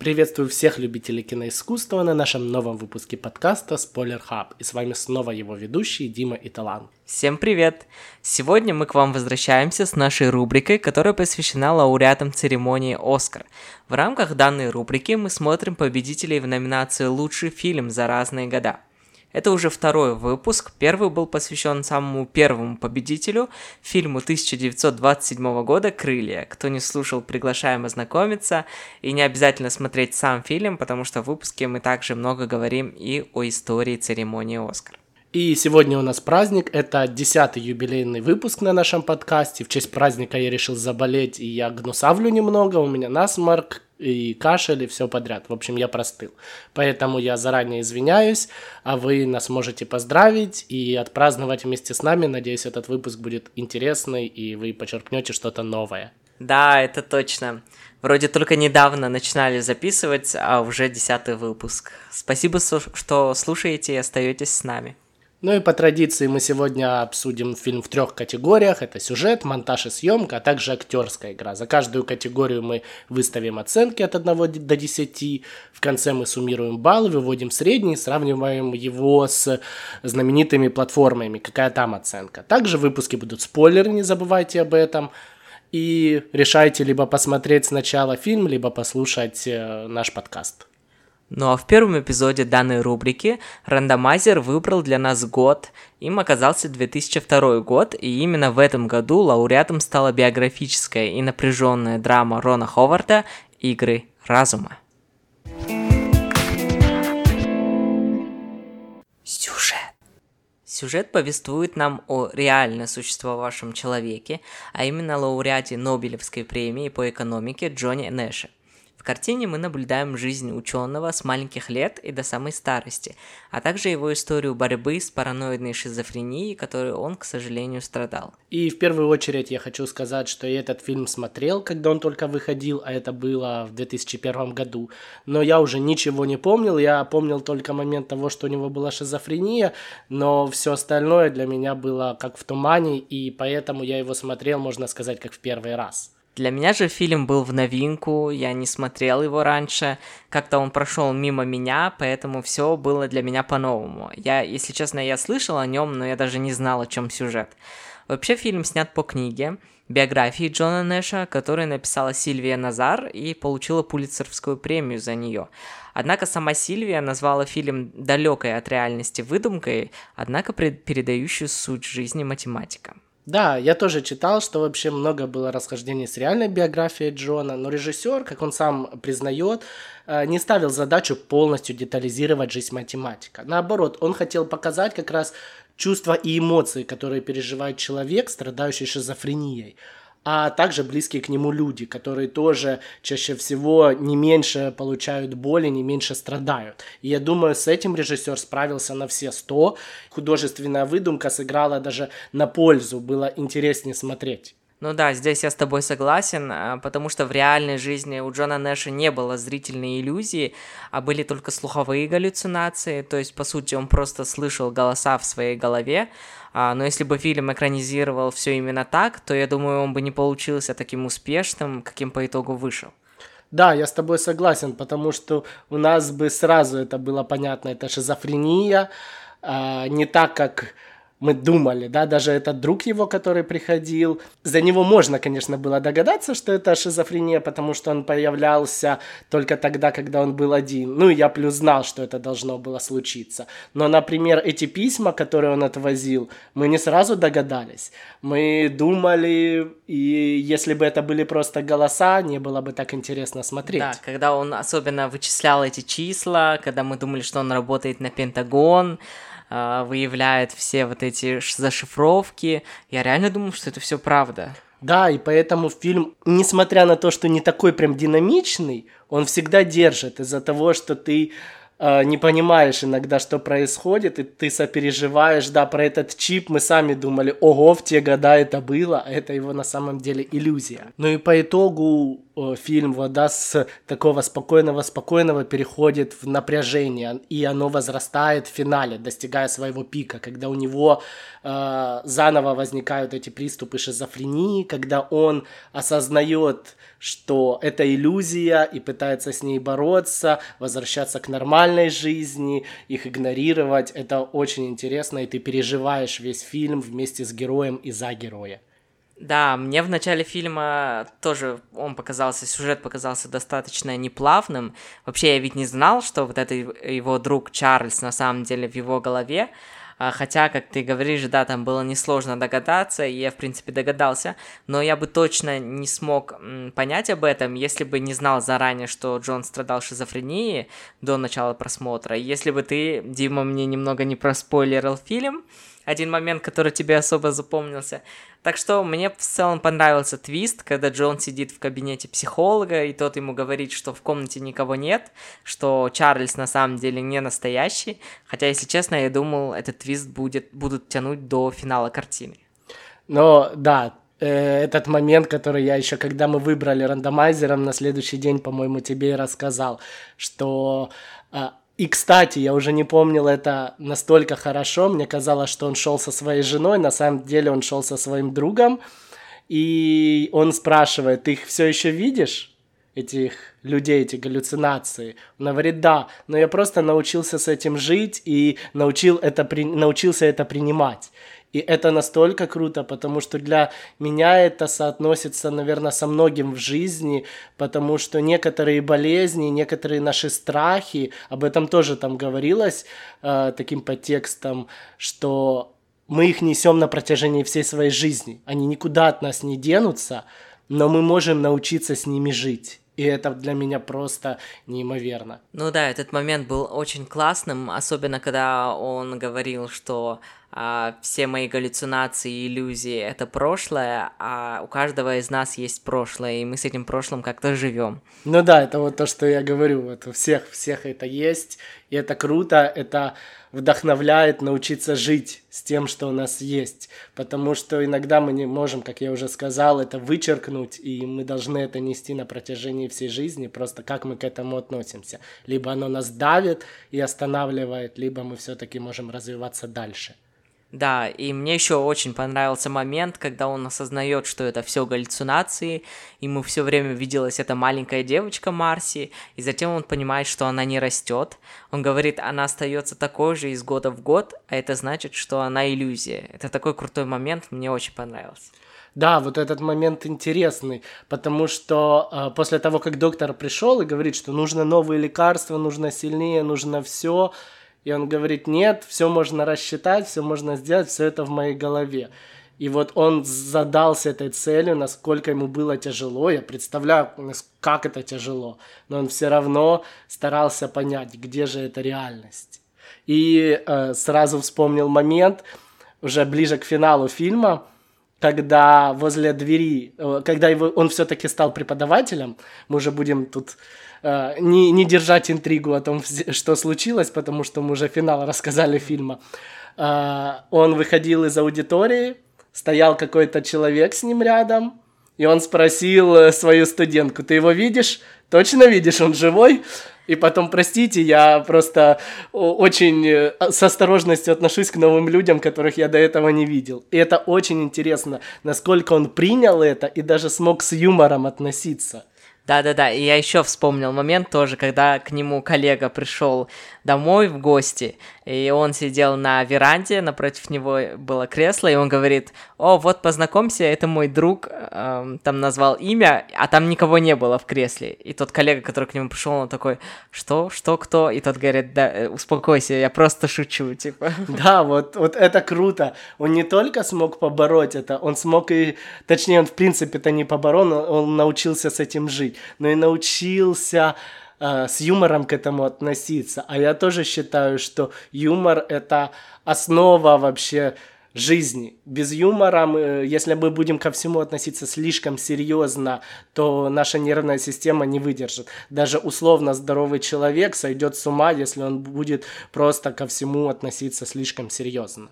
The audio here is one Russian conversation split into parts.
Приветствую всех любителей киноискусства на нашем новом выпуске подкаста Spoiler Hub. И с вами снова его ведущий Дима и Талан. Всем привет! Сегодня мы к вам возвращаемся с нашей рубрикой, которая посвящена лауреатам церемонии «Оскар». В рамках данной рубрики мы смотрим победителей в номинации «Лучший фильм за разные года». Это уже второй выпуск. Первый был посвящен самому первому победителю, фильму 1927 года «Крылья». Кто не слушал, приглашаем ознакомиться. И не обязательно смотреть сам фильм, потому что в выпуске мы также много говорим и о истории церемонии «Оскар». И сегодня у нас праздник, это десятый юбилейный выпуск на нашем подкасте. В честь праздника я решил заболеть, и я гнусавлю немного, у меня насморк, и кашель, и все подряд. В общем, я простыл. Поэтому я заранее извиняюсь, а вы нас можете поздравить и отпраздновать вместе с нами. Надеюсь, этот выпуск будет интересный, и вы почерпнете что-то новое. Да, это точно. Вроде только недавно начинали записывать, а уже десятый выпуск. Спасибо, что слушаете и остаетесь с нами. Ну и по традиции мы сегодня обсудим фильм в трех категориях. Это сюжет, монтаж и съемка, а также актерская игра. За каждую категорию мы выставим оценки от 1 до 10. В конце мы суммируем баллы, выводим средний, сравниваем его с знаменитыми платформами, какая там оценка. Также в выпуске будут спойлеры, не забывайте об этом. И решайте либо посмотреть сначала фильм, либо послушать э, наш подкаст. Ну а в первом эпизоде данной рубрики рандомайзер выбрал для нас год. Им оказался 2002 год, и именно в этом году лауреатом стала биографическая и напряженная драма Рона Ховарда «Игры разума». Сюжет. Сюжет повествует нам о реально существовавшем человеке, а именно лауреате Нобелевской премии по экономике Джонни Нэше – в картине мы наблюдаем жизнь ученого с маленьких лет и до самой старости, а также его историю борьбы с параноидной шизофренией, которой он, к сожалению, страдал. И в первую очередь я хочу сказать, что я этот фильм смотрел, когда он только выходил, а это было в 2001 году. Но я уже ничего не помнил, я помнил только момент того, что у него была шизофрения, но все остальное для меня было как в тумане, и поэтому я его смотрел, можно сказать, как в первый раз. Для меня же фильм был в новинку, я не смотрел его раньше, как-то он прошел мимо меня, поэтому все было для меня по-новому. Я, если честно, я слышал о нем, но я даже не знал, о чем сюжет. Вообще фильм снят по книге, биографии Джона Нэша, которую написала Сильвия Назар и получила Пулитцеровскую премию за нее. Однако сама Сильвия назвала фильм далекой от реальности выдумкой, однако передающую суть жизни математика. Да, я тоже читал, что вообще много было расхождений с реальной биографией Джона, но режиссер, как он сам признает, э, не ставил задачу полностью детализировать жизнь математика. Наоборот, он хотел показать как раз чувства и эмоции, которые переживает человек, страдающий шизофренией а также близкие к нему люди, которые тоже чаще всего не меньше получают боли, не меньше страдают. И я думаю, с этим режиссер справился на все сто. Художественная выдумка сыграла даже на пользу, было интереснее смотреть. Ну да, здесь я с тобой согласен, а, потому что в реальной жизни у Джона Нэша не было зрительной иллюзии, а были только слуховые галлюцинации, то есть, по сути, он просто слышал голоса в своей голове, а, но если бы фильм экранизировал все именно так, то я думаю, он бы не получился таким успешным, каким по итогу вышел. Да, я с тобой согласен, потому что у нас бы сразу это было понятно, это шизофрения, а, не так, как мы думали, да, даже этот друг его, который приходил, за него можно, конечно, было догадаться, что это шизофрения, потому что он появлялся только тогда, когда он был один. Ну, я плюс знал, что это должно было случиться. Но, например, эти письма, которые он отвозил, мы не сразу догадались. Мы думали, и если бы это были просто голоса, не было бы так интересно смотреть. Да, когда он особенно вычислял эти числа, когда мы думали, что он работает на Пентагон, а, выявляет все вот эти зашифровки. Я реально думал, что это все правда. Да, и поэтому фильм, несмотря на то, что не такой прям динамичный, он всегда держит из-за того, что ты э, не понимаешь иногда, что происходит, и ты сопереживаешь, да, про этот чип мы сами думали, ого, в те года это было, а это его на самом деле иллюзия. Ну и по итогу фильм вода с такого спокойного-спокойного переходит в напряжение, и оно возрастает в финале, достигая своего пика, когда у него э, заново возникают эти приступы шизофрении, когда он осознает, что это иллюзия и пытается с ней бороться, возвращаться к нормальной жизни, их игнорировать. Это очень интересно, и ты переживаешь весь фильм вместе с героем и за героя. Да, мне в начале фильма тоже он показался, сюжет показался достаточно неплавным. Вообще, я ведь не знал, что вот это его друг Чарльз на самом деле в его голове. А, хотя, как ты говоришь, да, там было несложно догадаться, и я, в принципе, догадался, но я бы точно не смог понять об этом, если бы не знал заранее, что Джон страдал шизофренией до начала просмотра. Если бы ты, Дима, мне немного не проспойлерил фильм, один момент, который тебе особо запомнился. Так что мне в целом понравился твист, когда Джон сидит в кабинете психолога, и тот ему говорит, что в комнате никого нет, что Чарльз на самом деле не настоящий. Хотя, если честно, я думал, этот твист будет, будут тянуть до финала картины. Но да, э, этот момент, который я еще, когда мы выбрали рандомайзером, на следующий день, по-моему, тебе и рассказал, что а, и, кстати, я уже не помнил это настолько хорошо. Мне казалось, что он шел со своей женой. На самом деле он шел со своим другом. И он спрашивает, ты их все еще видишь? этих людей, эти галлюцинации. Он говорит, да, но я просто научился с этим жить и научил это, при... научился это принимать. И это настолько круто, потому что для меня это соотносится, наверное, со многим в жизни, потому что некоторые болезни, некоторые наши страхи, об этом тоже там говорилось э, таким подтекстом, что мы их несем на протяжении всей своей жизни. Они никуда от нас не денутся, но мы можем научиться с ними жить. И это для меня просто неимоверно. Ну да, этот момент был очень классным, особенно когда он говорил, что а, все мои галлюцинации и иллюзии это прошлое, а у каждого из нас есть прошлое, и мы с этим прошлым как-то живем. Ну да, это вот то, что я говорю, вот у всех, всех это есть, и это круто, это вдохновляет научиться жить с тем, что у нас есть, потому что иногда мы не можем, как я уже сказал, это вычеркнуть, и мы должны это нести на протяжении всей жизни, просто как мы к этому относимся. Либо оно нас давит и останавливает, либо мы все-таки можем развиваться дальше. Да, и мне еще очень понравился момент, когда он осознает, что это все галлюцинации, ему все время виделась эта маленькая девочка Марси, и затем он понимает, что она не растет. Он говорит, она остается такой же из года в год, а это значит, что она иллюзия. Это такой крутой момент, мне очень понравился. Да, вот этот момент интересный, потому что э, после того, как доктор пришел и говорит, что нужно новые лекарства, нужно сильнее, нужно все, и он говорит, нет, все можно рассчитать, все можно сделать, все это в моей голове. И вот он задался этой целью, насколько ему было тяжело. Я представляю, как это тяжело. Но он все равно старался понять, где же эта реальность. И э, сразу вспомнил момент, уже ближе к финалу фильма, когда возле двери, э, когда его, он все-таки стал преподавателем, мы уже будем тут Э, не, не держать интригу о том, что случилось, потому что мы уже финал рассказали фильма. Э, он выходил из аудитории, стоял какой-то человек с ним рядом, и он спросил э, свою студентку, ты его видишь? Точно видишь, он живой? И потом, простите, я просто очень с осторожностью отношусь к новым людям, которых я до этого не видел. И это очень интересно, насколько он принял это и даже смог с юмором относиться. Да-да-да, и я еще вспомнил момент тоже, когда к нему коллега пришел домой в гости, и он сидел на веранде, напротив него было кресло, и он говорит, о, вот познакомься, это мой друг, эм, там назвал имя, а там никого не было в кресле. И тот коллега, который к нему пришел, он такой, что, что, кто? И тот говорит, да, э, успокойся, я просто шучу, типа. Да, вот, вот это круто. Он не только смог побороть это, он смог и, точнее, он в принципе-то не поборол, он научился с этим жить, но и научился э, с юмором к этому относиться. А я тоже считаю, что юмор это основа вообще жизни. Без юмора, мы, если мы будем ко всему относиться слишком серьезно, то наша нервная система не выдержит. Даже условно здоровый человек сойдет с ума, если он будет просто ко всему относиться слишком серьезно.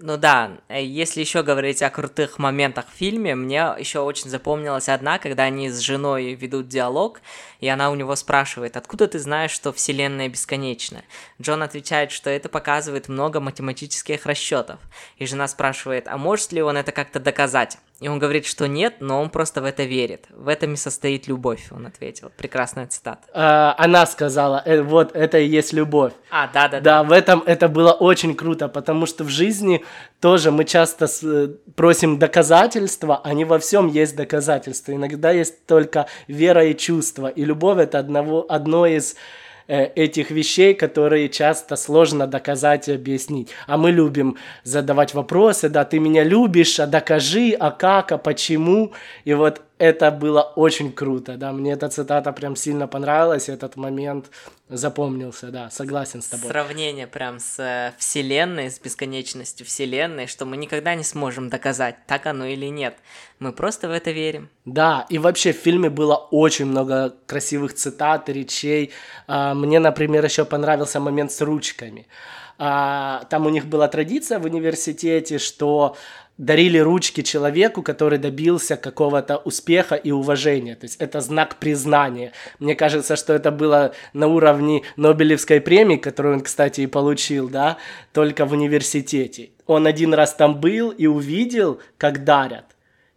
Ну да, э, если еще говорить о крутых моментах в фильме, мне еще очень запомнилась одна, когда они с женой ведут диалог, и она у него спрашивает, откуда ты знаешь, что Вселенная бесконечна? Джон отвечает, что это показывает много математических расчетов. И жена спрашивает, а может ли он это как-то доказать? И он говорит, что нет, но он просто в это верит. В этом и состоит любовь, он ответил. Прекрасная цитата. А, она сказала, э, вот это и есть любовь. А, да, да, Да, в этом это было очень круто, потому что в жизни тоже мы часто э, просим доказательства, а не во всем есть доказательства. Иногда есть только вера и чувство. И любовь это одного, одно из этих вещей, которые часто сложно доказать и объяснить. А мы любим задавать вопросы, да, ты меня любишь, а докажи, а как, а почему. И вот это было очень круто, да, мне эта цитата прям сильно понравилась, этот момент запомнился, да, согласен с тобой. Сравнение прям с э, Вселенной, с бесконечностью Вселенной, что мы никогда не сможем доказать, так оно или нет. Мы просто в это верим. Да, и вообще в фильме было очень много красивых цитат речей. А, Мне, например, еще понравился момент с ручками. А, Там у них была традиция в университете, что дарили ручки человеку, который добился какого-то успеха и уважения. То есть это знак признания. Мне кажется, что это было на уровне Нобелевской премии, которую он, кстати, и получил, да, только в университете. Он один раз там был и увидел, как дарят.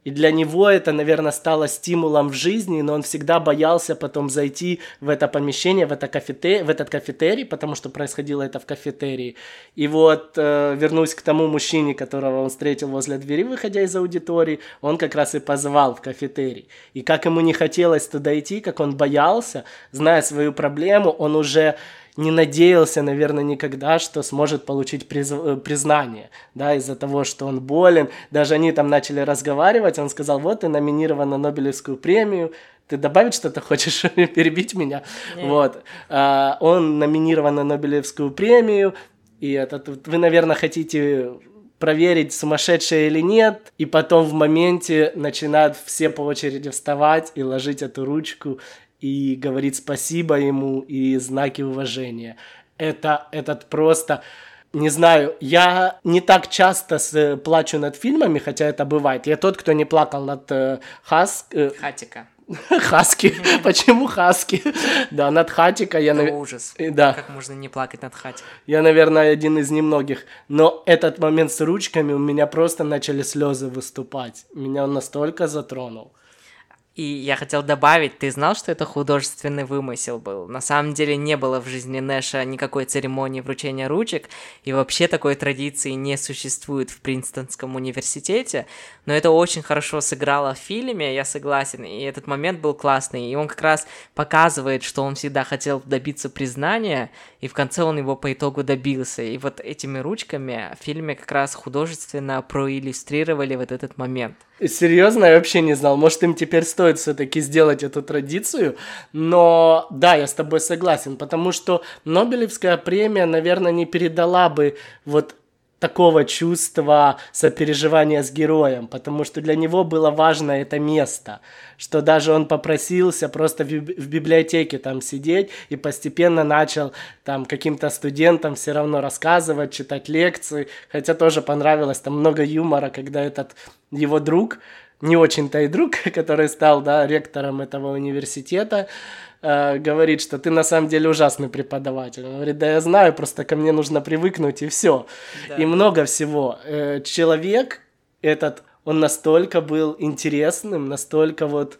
И для него это, наверное, стало стимулом в жизни, но он всегда боялся потом зайти в это помещение, в, это кафете... в этот кафетерий, потому что происходило это в кафетерии. И вот, э, вернусь к тому мужчине, которого он встретил возле двери, выходя из аудитории, он как раз и позвал в кафетерий. И как ему не хотелось туда идти, как он боялся, зная свою проблему, он уже не надеялся, наверное, никогда, что сможет получить приз- э, признание, да, из-за того, что он болен. Даже они там начали разговаривать, он сказал, вот ты номинирован на Нобелевскую премию, ты добавить что-то хочешь, перебить меня? Вот. А, он номинирован на Нобелевскую премию, и это тут вы, наверное, хотите проверить, сумасшедший или нет, и потом в моменте начинают все по очереди вставать и ложить эту ручку и говорить спасибо ему и знаки уважения. Это этот просто не знаю, я не так часто с, плачу над фильмами, хотя это бывает. Я тот, кто не плакал над э, Хас... э, Хатика. Хаски. Почему Хаски? Да, над Хатика я... Это ужас. Э, Да, Как можно не плакать над Хатикой? я, наверное, один из немногих. Но этот момент с ручками у меня просто начали слезы выступать. Меня он настолько затронул. И я хотел добавить, ты знал, что это художественный вымысел был? На самом деле не было в жизни Нэша никакой церемонии вручения ручек, и вообще такой традиции не существует в Принстонском университете, но это очень хорошо сыграло в фильме, я согласен, и этот момент был классный, и он как раз показывает, что он всегда хотел добиться признания, и в конце он его по итогу добился, и вот этими ручками в фильме как раз художественно проиллюстрировали вот этот момент. Серьезно, я вообще не знал. Может, им теперь стоит все-таки сделать эту традицию. Но да, я с тобой согласен, потому что Нобелевская премия, наверное, не передала бы вот такого чувства сопереживания с героем, потому что для него было важно это место, что даже он попросился просто в, биб- в библиотеке там сидеть и постепенно начал там каким-то студентам все равно рассказывать, читать лекции, хотя тоже понравилось, там много юмора, когда этот его друг, не очень-то и друг, который стал, да, ректором этого университета, э, говорит, что ты на самом деле ужасный преподаватель. Он говорит, да я знаю, просто ко мне нужно привыкнуть и все. И много всего. Э, человек этот, он настолько был интересным, настолько вот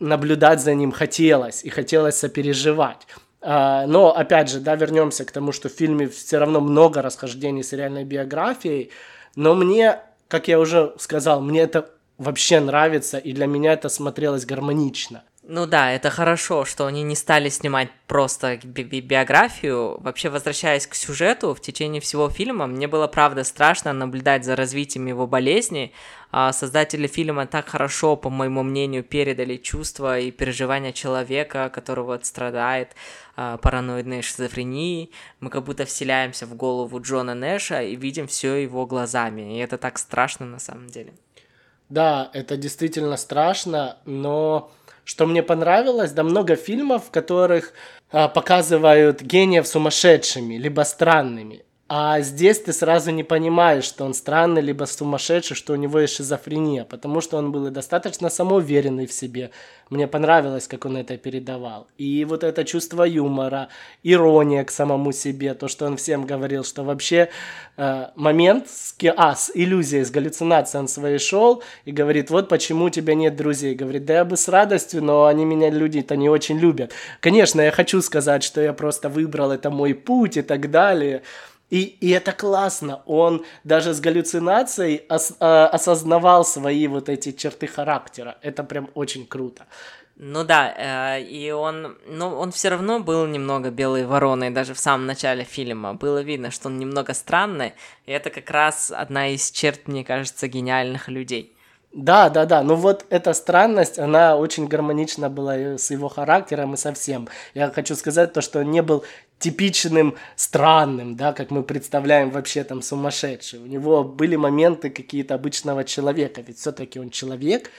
наблюдать за ним хотелось, и хотелось сопереживать. А, Но, опять же, да, вернемся к тому, что в фильме все равно много расхождений с реальной биографией, но мне, как я уже сказал, мне это вообще нравится, и для меня это смотрелось гармонично. Ну да, это хорошо, что они не стали снимать просто би- би- биографию. Вообще, возвращаясь к сюжету, в течение всего фильма мне было, правда, страшно наблюдать за развитием его болезни. А создатели фильма так хорошо, по моему мнению, передали чувства и переживания человека, который вот страдает а, параноидной шизофренией. Мы как будто вселяемся в голову Джона Нэша и видим все его глазами. И это так страшно на самом деле. Да, это действительно страшно, но что мне понравилось, да много фильмов, в которых а, показывают гениев сумасшедшими, либо странными. А здесь ты сразу не понимаешь, что он странный, либо сумасшедший, что у него есть шизофрения, потому что он был и достаточно самоуверенный в себе. Мне понравилось, как он это передавал. И вот это чувство юмора, ирония к самому себе, то, что он всем говорил, что вообще э, момент с, а, с иллюзией, с галлюцинацией он своей шел и говорит, вот почему у тебя нет друзей. Говорит, да я бы с радостью, но они меня люди-то не очень любят. Конечно, я хочу сказать, что я просто выбрал, это мой путь и так далее. И, и это классно. Он даже с галлюцинацией ос, э, осознавал свои вот эти черты характера. Это прям очень круто. Ну да, э, и он, ну, он все равно был немного белой вороной, даже в самом начале фильма. Было видно, что он немного странный, и это как раз одна из черт, мне кажется, гениальных людей. Да, да, да. Но вот эта странность, она очень гармонична была с его характером и со всем. Я хочу сказать то, что он не был типичным странным, да, как мы представляем вообще там сумасшедший. У него были моменты какие-то обычного человека, ведь все-таки он человек.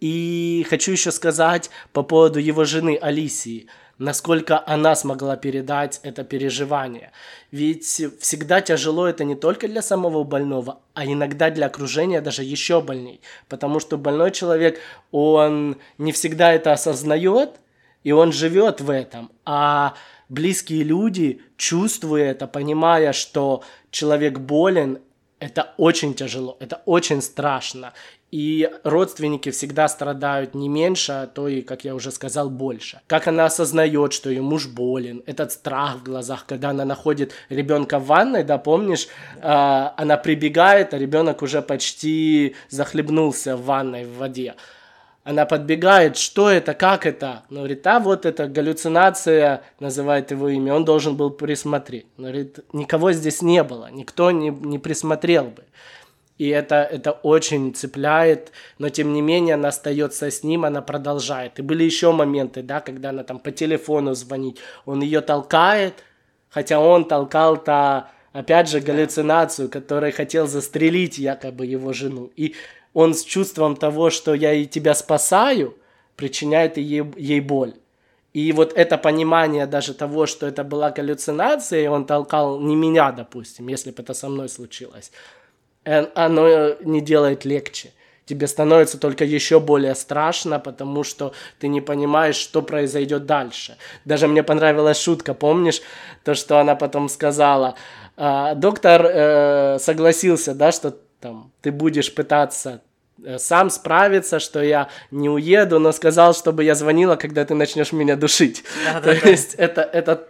И хочу еще сказать по поводу его жены Алисии – насколько она смогла передать это переживание. Ведь всегда тяжело это не только для самого больного, а иногда для окружения даже еще больней. Потому что больной человек, он не всегда это осознает, и он живет в этом. А близкие люди, чувствуя это, понимая, что человек болен, это очень тяжело, это очень страшно. И родственники всегда страдают не меньше, а то и, как я уже сказал, больше. Как она осознает, что ее муж болен, этот страх в глазах, когда она находит ребенка в ванной, да, помнишь, э, она прибегает, а ребенок уже почти захлебнулся в ванной в воде. Она подбегает, что это, как это? Он говорит, а вот это галлюцинация, называет его имя, он должен был присмотреть. Он говорит, никого здесь не было, никто не, не присмотрел бы. И это, это очень цепляет, но тем не менее она остается с ним, она продолжает. И были еще моменты, да, когда она там по телефону звонит, он ее толкает, хотя он толкал-то, опять же, галлюцинацию, который хотел застрелить якобы его жену. И он с чувством того, что я и тебя спасаю, причиняет ей, ей боль. И вот это понимание даже того, что это была галлюцинация, и он толкал не меня, допустим, если бы это со мной случилось, оно не делает легче. Тебе становится только еще более страшно, потому что ты не понимаешь, что произойдет дальше. Даже мне понравилась шутка, помнишь, то, что она потом сказала. А, доктор э, согласился, да, что там ты будешь пытаться э, сам справиться, что я не уеду, но сказал, чтобы я звонила, когда ты начнешь меня душить. Да, То да, есть да. это, это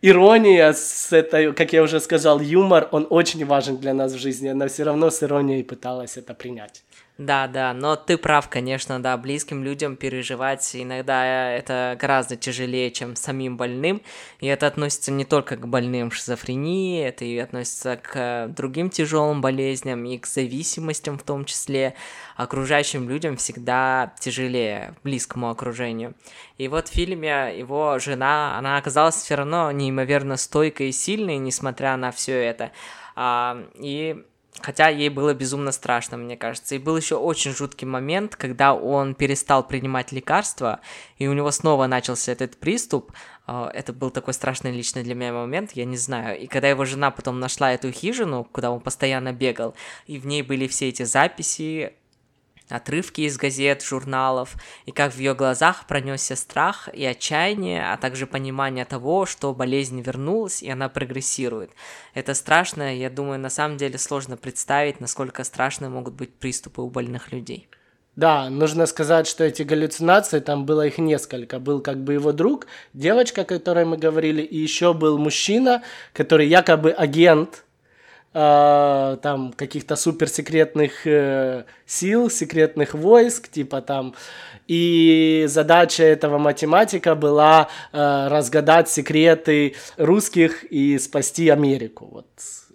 ирония с этой, как я уже сказал, юмор, он очень важен для нас в жизни. Она все равно с иронией пыталась это принять. Да, да, но ты прав, конечно, да, близким людям переживать иногда это гораздо тяжелее, чем самим больным, и это относится не только к больным шизофрении, это и относится к другим тяжелым болезням и к зависимостям в том числе. Окружающим людям всегда тяжелее, близкому окружению. И вот в фильме его жена, она оказалась все равно неимоверно стойкой и сильной, несмотря на все это. А, и Хотя ей было безумно страшно, мне кажется. И был еще очень жуткий момент, когда он перестал принимать лекарства, и у него снова начался этот приступ. А, это был такой страшный лично для меня момент, я не знаю. И когда его жена потом нашла эту хижину, куда он постоянно бегал, и в ней были все эти записи, отрывки из газет, журналов, и как в ее глазах пронесся страх и отчаяние, а также понимание того, что болезнь вернулась и она прогрессирует. Это страшно, я думаю, на самом деле сложно представить, насколько страшны могут быть приступы у больных людей. Да, нужно сказать, что эти галлюцинации, там было их несколько. Был как бы его друг, девочка, о которой мы говорили, и еще был мужчина, который якобы агент э, там каких-то суперсекретных э, сил, секретных войск, типа там. И задача этого математика была э, разгадать секреты русских и спасти Америку. Вот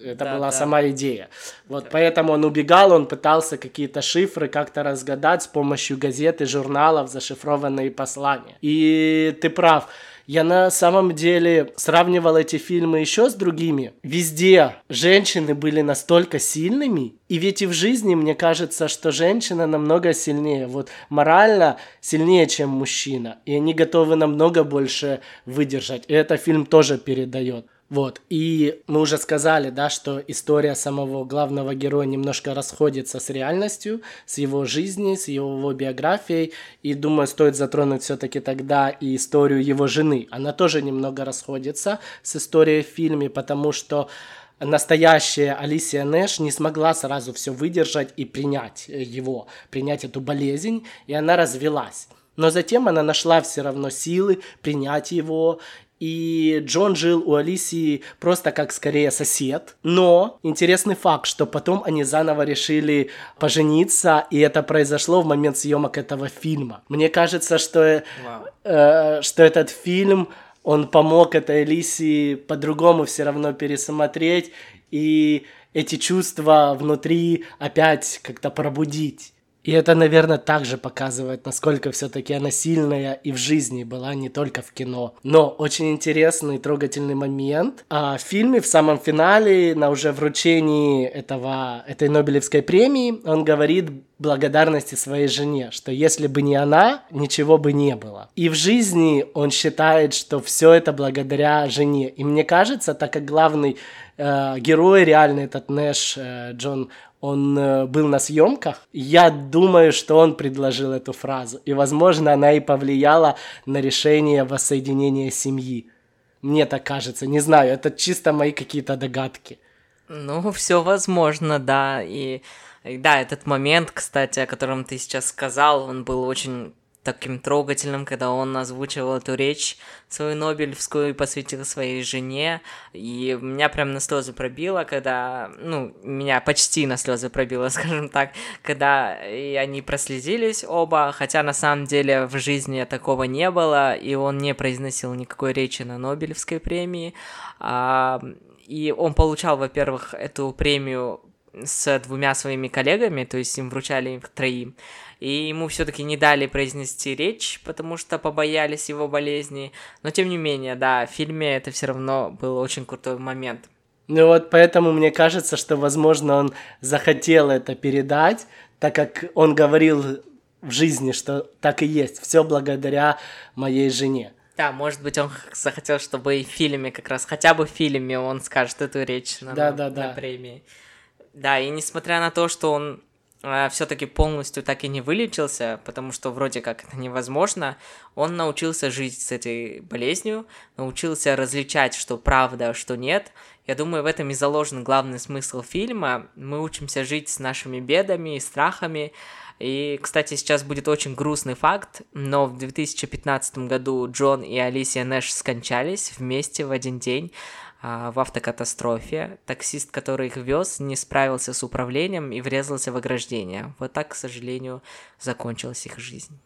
это да, была да. сама идея. Вот да. поэтому он убегал, он пытался какие-то шифры как-то разгадать с помощью газет и журналов, зашифрованные послания. И ты прав я на самом деле сравнивал эти фильмы еще с другими. Везде женщины были настолько сильными, и ведь и в жизни мне кажется, что женщина намного сильнее, вот морально сильнее, чем мужчина, и они готовы намного больше выдержать. И это фильм тоже передает. Вот. И мы уже сказали, да, что история самого главного героя немножко расходится с реальностью, с его жизнью, с его биографией. И думаю, стоит затронуть все-таки тогда и историю его жены. Она тоже немного расходится с историей в фильме, потому что настоящая Алисия Нэш не смогла сразу все выдержать и принять его, принять эту болезнь, и она развелась. Но затем она нашла все равно силы принять его и Джон жил у Алисии просто как скорее сосед. Но интересный факт, что потом они заново решили пожениться, и это произошло в момент съемок этого фильма. Мне кажется, что, э, что этот фильм, он помог этой Алисии по-другому все равно пересмотреть и эти чувства внутри опять как-то пробудить. И это, наверное, также показывает, насколько все-таки она сильная и в жизни была, не только в кино. Но очень интересный трогательный момент. А в фильме в самом финале, на уже вручении этого, этой Нобелевской премии, он говорит благодарности своей жене, что если бы не она, ничего бы не было. И в жизни он считает, что все это благодаря жене. И мне кажется, так как главный э, герой реальный этот Нэш э, Джон он э, был на съемках. Я думаю, что он предложил эту фразу. И, возможно, она и повлияла на решение воссоединения семьи. Мне так кажется. Не знаю, это чисто мои какие-то догадки. Ну, все возможно, да. И да, этот момент, кстати, о котором ты сейчас сказал, он был очень таким трогательным, когда он озвучивал эту речь свою Нобелевскую и посвятил своей жене. И меня прям на слезы пробило, когда, ну, меня почти на слезы пробило, скажем так, когда и они прослезились оба, хотя на самом деле в жизни такого не было, и он не произносил никакой речи на Нобелевской премии. А, и он получал, во-первых, эту премию с двумя своими коллегами, то есть им вручали их троим и ему все-таки не дали произнести речь, потому что побоялись его болезни. Но тем не менее, да, в фильме это все равно был очень крутой момент. Ну вот поэтому мне кажется, что, возможно, он захотел это передать, так как он говорил в жизни, что так и есть, все благодаря моей жене. Да, может быть, он захотел, чтобы и в фильме как раз, хотя бы в фильме он скажет эту речь на, да, да, на да. премии. Да, и несмотря на то, что он все-таки полностью так и не вылечился, потому что вроде как это невозможно, он научился жить с этой болезнью, научился различать, что правда, а что нет. Я думаю, в этом и заложен главный смысл фильма. Мы учимся жить с нашими бедами и страхами. И, кстати, сейчас будет очень грустный факт, но в 2015 году Джон и Алисия Нэш скончались вместе в один день. А, в автокатастрофе. Таксист, который их вез, не справился с управлением и врезался в ограждение. Вот так, к сожалению, закончилась их жизнь.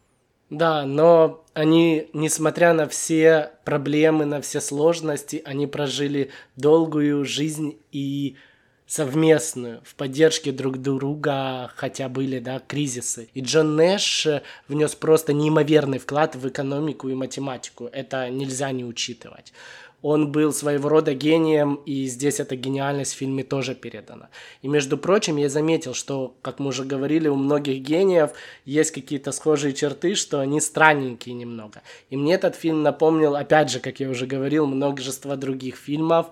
Да, но они, несмотря на все проблемы, на все сложности, они прожили долгую жизнь и совместную, в поддержке друг друга, хотя были, да, кризисы. И Джон Нэш внес просто неимоверный вклад в экономику и математику. Это нельзя не учитывать он был своего рода гением, и здесь эта гениальность в фильме тоже передана. И, между прочим, я заметил, что, как мы уже говорили, у многих гениев есть какие-то схожие черты, что они странненькие немного. И мне этот фильм напомнил, опять же, как я уже говорил, множество других фильмов,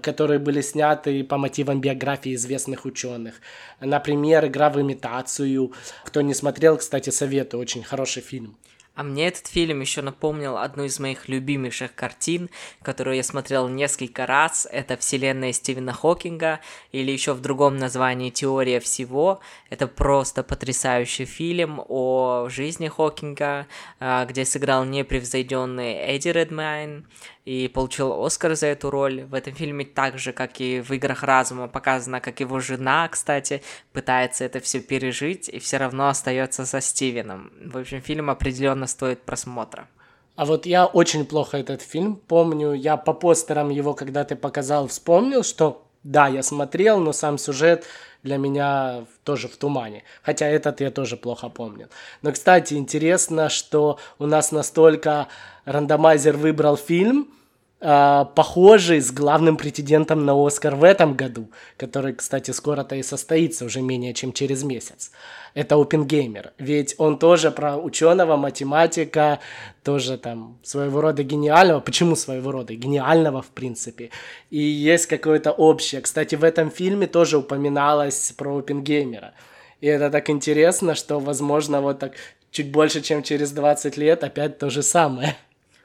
которые были сняты по мотивам биографии известных ученых. Например, «Игра в имитацию». Кто не смотрел, кстати, советую, очень хороший фильм. А мне этот фильм еще напомнил одну из моих любимейших картин, которую я смотрел несколько раз. Это «Вселенная Стивена Хокинга» или еще в другом названии «Теория всего». Это просто потрясающий фильм о жизни Хокинга, а, где сыграл непревзойденный Эдди Редмайн и получил Оскар за эту роль. В этом фильме так же, как и в «Играх разума», показано, как его жена, кстати, пытается это все пережить и все равно остается со Стивеном. В общем, фильм определенно стоит просмотра. А вот я очень плохо этот фильм помню. Я по постерам его, когда ты показал, вспомнил, что да, я смотрел, но сам сюжет для меня тоже в тумане. Хотя этот я тоже плохо помню. Но, кстати, интересно, что у нас настолько рандомайзер выбрал фильм, э, похожий с главным претендентом на Оскар в этом году, который, кстати, скоро-то и состоится уже менее чем через месяц. Это Опенгеймер. Ведь он тоже про ученого, математика, тоже там своего рода гениального. Почему своего рода? Гениального, в принципе. И есть какое-то общее. Кстати, в этом фильме тоже упоминалось про Опенгеймера. И это так интересно, что, возможно, вот так чуть больше, чем через 20 лет опять то же самое.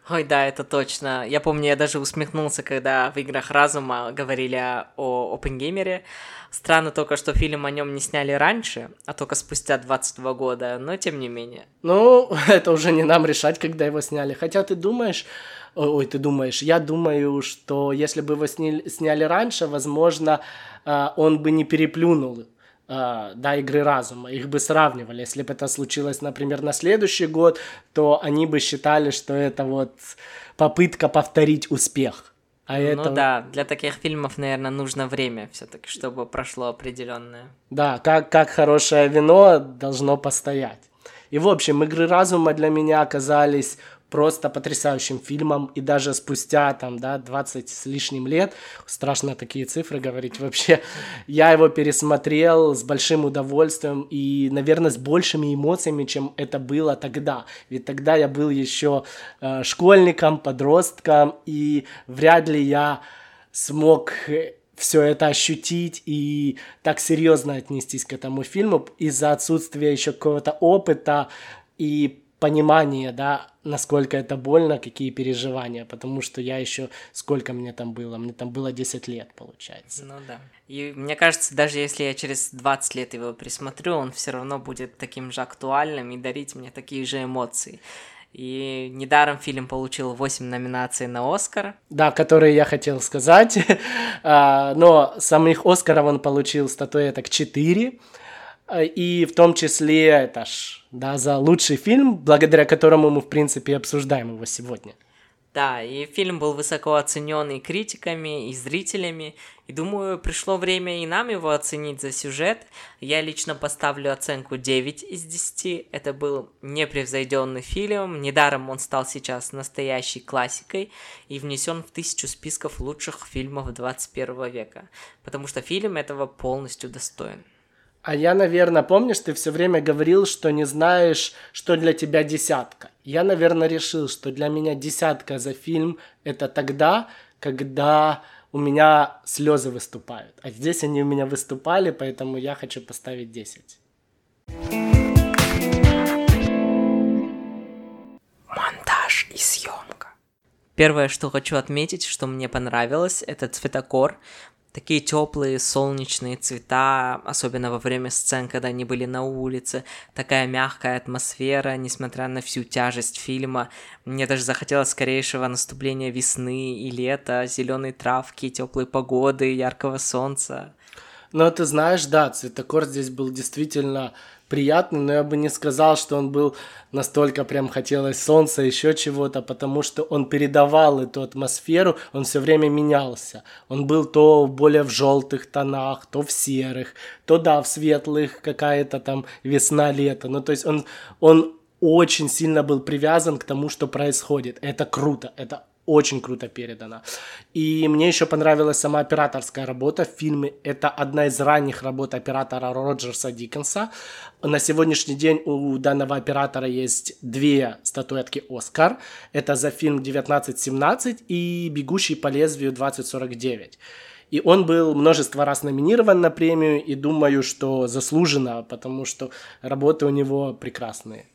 Ой, да, это точно. Я помню, я даже усмехнулся, когда в играх разума говорили о Опенгеймере. Странно только, что фильм о нем не сняли раньше, а только спустя 22 года, но тем не менее. Ну, это уже не нам решать, когда его сняли. Хотя ты думаешь, ой, ты думаешь, я думаю, что если бы его сняли, раньше, возможно, а, он бы не переплюнул Uh, да, игры разума, их бы сравнивали. Если бы это случилось, например, на следующий год, то они бы считали, что это вот попытка повторить успех. А ну это... да, для таких фильмов, наверное, нужно время все-таки, чтобы прошло определенное. Да, как, как хорошее вино должно постоять. И в общем, игры разума для меня оказались просто потрясающим фильмом, и даже спустя там, да, 20 с лишним лет, страшно такие цифры говорить вообще, я его пересмотрел с большим удовольствием и, наверное, с большими эмоциями, чем это было тогда. Ведь тогда я был еще э, школьником, подростком, и вряд ли я смог все это ощутить и так серьезно отнестись к этому фильму из-за отсутствия еще какого-то опыта и понимание, да, насколько это больно, какие переживания, потому что я еще, сколько мне там было, мне там было 10 лет, получается. Ну да. И мне кажется, даже если я через 20 лет его присмотрю, он все равно будет таким же актуальным и дарить мне такие же эмоции. И недаром фильм получил 8 номинаций на Оскар. Да, которые я хотел сказать. А, но самих Оскаров он получил статуэток 4. А, и в том числе это ж, да, за лучший фильм, благодаря которому мы, в принципе, обсуждаем его сегодня. Да, и фильм был высоко оценен и критиками, и зрителями. И думаю, пришло время и нам его оценить за сюжет. Я лично поставлю оценку 9 из 10. Это был непревзойденный фильм. Недаром он стал сейчас настоящей классикой и внесен в тысячу списков лучших фильмов 21 века. Потому что фильм этого полностью достоин. А я, наверное, помнишь, ты все время говорил, что не знаешь, что для тебя десятка. Я, наверное, решил, что для меня десятка за фильм это тогда, когда у меня слезы выступают. А здесь они у меня выступали, поэтому я хочу поставить 10. Монтаж и съемка. Первое, что хочу отметить, что мне понравилось, это цветокор такие теплые солнечные цвета, особенно во время сцен, когда они были на улице, такая мягкая атмосфера, несмотря на всю тяжесть фильма. Мне даже захотелось скорейшего наступления весны и лета, зеленой травки, теплой погоды, яркого солнца. Но ты знаешь, да, цветокор здесь был действительно приятный, но я бы не сказал, что он был настолько прям хотелось солнца, еще чего-то, потому что он передавал эту атмосферу, он все время менялся. Он был то более в желтых тонах, то в серых, то да, в светлых, какая-то там весна-лето. Ну, то есть он, он очень сильно был привязан к тому, что происходит. Это круто, это очень круто передано. И мне еще понравилась сама операторская работа в фильме. Это одна из ранних работ оператора Роджерса Диккенса. На сегодняшний день у данного оператора есть две статуэтки «Оскар». Это за фильм «1917» и «Бегущий по лезвию 2049». И он был множество раз номинирован на премию, и думаю, что заслуженно, потому что работы у него прекрасные.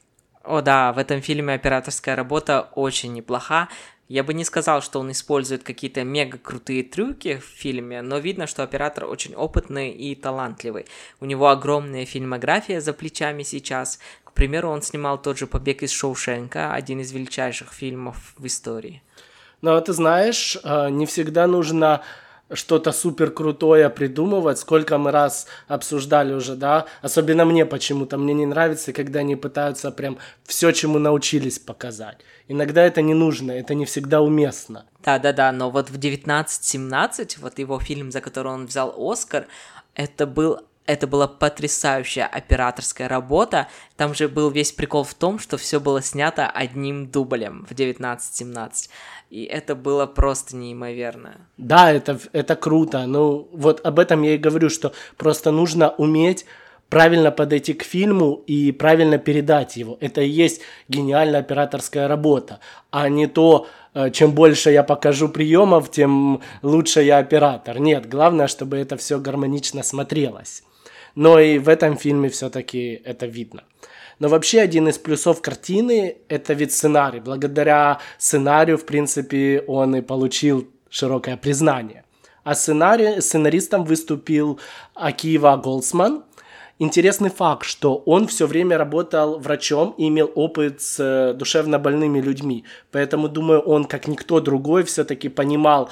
О да, в этом фильме операторская работа очень неплоха. Я бы не сказал, что он использует какие-то мега крутые трюки в фильме, но видно, что оператор очень опытный и талантливый. У него огромная фильмография за плечами сейчас. К примеру, он снимал тот же «Побег из Шоушенка», один из величайших фильмов в истории. Но ты знаешь, э, не всегда нужно что-то супер крутое придумывать, сколько мы раз обсуждали уже, да, особенно мне почему-то, мне не нравится, когда они пытаются прям все, чему научились показать. Иногда это не нужно, это не всегда уместно. Да-да-да, но вот в 1917, вот его фильм, за который он взял Оскар, это был Это была потрясающая операторская работа. Там же был весь прикол в том, что все было снято одним дублем в 1917. И это было просто неимоверно. Да, это, это круто. Ну, вот об этом я и говорю, что просто нужно уметь правильно подойти к фильму и правильно передать его. Это и есть гениальная операторская работа, а не то, э, чем больше я покажу приемов, тем лучше я оператор. Нет, главное, чтобы это все гармонично смотрелось. Но и в этом фильме все-таки это видно. Но вообще один из плюсов картины – это ведь сценарий. Благодаря сценарию, в принципе, он и получил широкое признание. А сценарий, сценаристом выступил Акива Голдсман. Интересный факт, что он все время работал врачом и имел опыт с э, душевно больными людьми. Поэтому, думаю, он, как никто другой, все-таки понимал,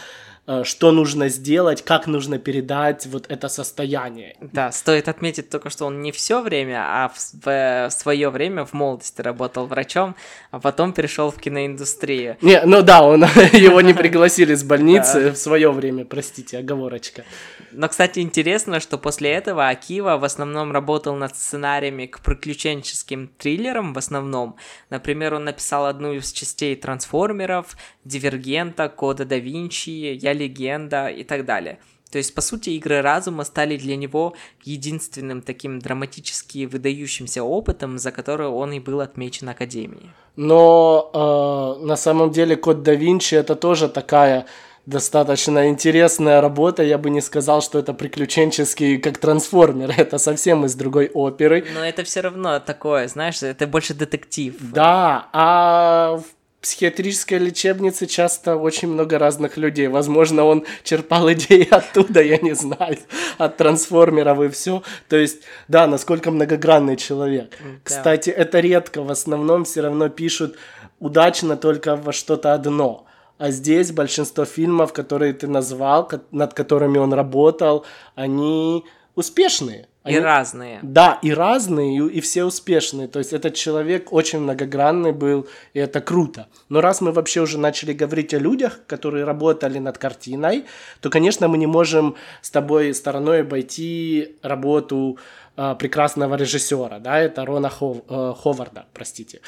что нужно сделать, как нужно передать вот это состояние. Да, стоит отметить только, что он не все время, а в, в свое время в молодости работал врачом, а потом перешел в киноиндустрию. Не, ну да, он его не пригласили с больницы в свое время, простите, оговорочка. Но, кстати, интересно, что после этого Акива в основном работал над сценариями к приключенческим триллерам в основном. Например, он написал одну из частей Трансформеров, Дивергента, Кода да Винчи, Я легенда и так далее. То есть, по сути, игры разума стали для него единственным таким драматически выдающимся опытом, за который он и был отмечен Академией. Но э, на самом деле Код да Винчи это тоже такая достаточно интересная работа. Я бы не сказал, что это приключенческий, как трансформер. Это совсем из другой оперы. Но это все равно такое, знаешь, это больше детектив. Да, а в психиатрической лечебнице часто очень много разных людей. Возможно, он черпал идеи оттуда, я не знаю, от трансформеров и все. То есть, да, насколько многогранный человек. Да. Кстати, это редко. В основном все равно пишут удачно только во что-то одно. А здесь большинство фильмов, которые ты назвал, над которыми он работал, они успешные. Они, и разные. Да, и разные, и, и все успешные. То есть этот человек очень многогранный был, и это круто. Но раз мы вообще уже начали говорить о людях, которые работали над картиной, то, конечно, мы не можем с тобой стороной обойти работу прекрасного режиссера, да, это Рона Хов, э, Ховарда, простите.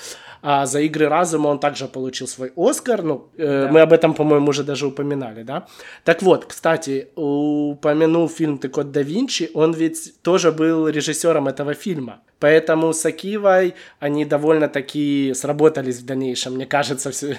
А за игры разума он также получил свой Оскар, ну, э, да. мы об этом, по-моему, уже даже упоминали, да. Так вот, кстати, упомянул фильм «Ты кот да Винчи», он ведь тоже был режиссером этого фильма. Поэтому с Акивой они довольно-таки сработались в дальнейшем, мне кажется, все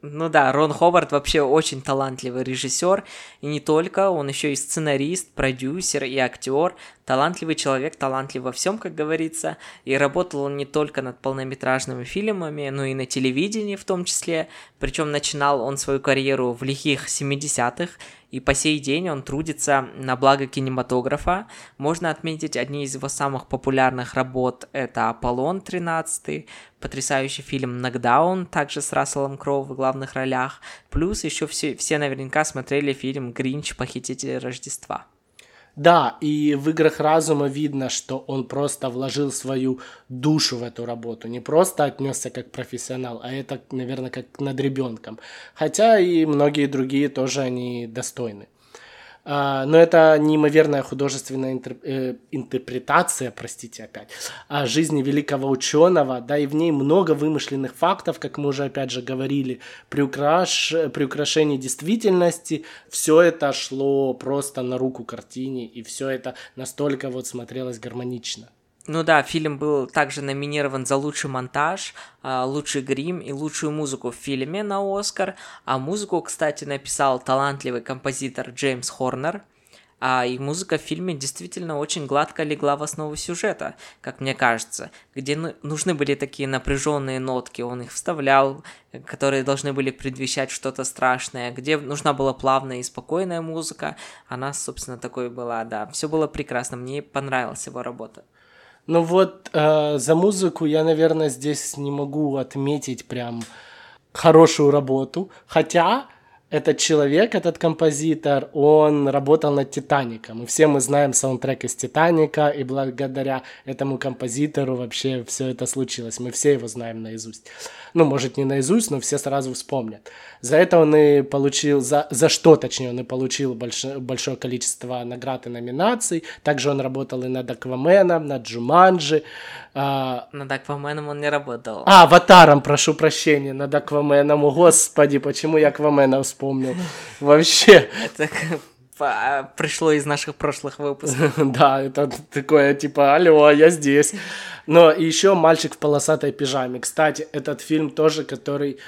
ну да, Рон Ховард вообще очень талантливый режиссер, и не только, он еще и сценарист, продюсер и актер, талантливый человек, талантлив во всем, как говорится, и работал он не только над полнометражными фильмами, но и на телевидении в том числе, причем начинал он свою карьеру в лихих 70-х, и по сей день он трудится на благо кинематографа. Можно отметить одни из его самых популярных работ, это «Аполлон 13», потрясающий фильм «Нокдаун», также с Расселом Кроу в главных ролях, плюс еще все, все наверняка смотрели фильм «Гринч. Похититель Рождества». Да, и в играх разума видно, что он просто вложил свою душу в эту работу, не просто отнесся как профессионал, а это, наверное, как над ребенком. Хотя и многие другие тоже они достойны. А, но это неимоверная художественная интер, э, интерпретация, простите опять, о жизни великого ученого, да, и в ней много вымышленных фактов, как мы уже опять же говорили, при, украш, при украшении действительности, все это шло просто на руку картине, и все это настолько вот смотрелось гармонично. Ну да, фильм был также номинирован за лучший монтаж, а, лучший грим и лучшую музыку в фильме на Оскар. А музыку, кстати, написал талантливый композитор Джеймс Хорнер. А и музыка в фильме действительно очень гладко легла в основу сюжета, как мне кажется, где нужны были такие напряженные нотки, он их вставлял, которые должны были предвещать что-то страшное, где нужна была плавная и спокойная музыка, она, собственно, такой была, да, все было прекрасно, мне понравилась его работа. Ну вот э, за музыку я, наверное, здесь не могу отметить прям хорошую работу. Хотя этот человек, этот композитор, он работал над «Титаником». И все мы знаем саундтрек из «Титаника», и благодаря этому композитору вообще все это случилось. Мы все его знаем наизусть. Ну, может, не наизусть, но все сразу вспомнят. За это он и получил, за, за что, точнее, он и получил большое, большое количество наград и номинаций. Также он работал и над «Акваменом», над «Джуманджи», а... Над Акваменом он не работал. А, Аватаром, прошу прощения, над Акваменом. О, господи, почему я Аквамена вспомнил? Вообще. Это пришло из наших прошлых выпусков. Да, это такое, типа, алло, я здесь. Но еще «Мальчик в полосатой пижаме». Кстати, этот фильм тоже, который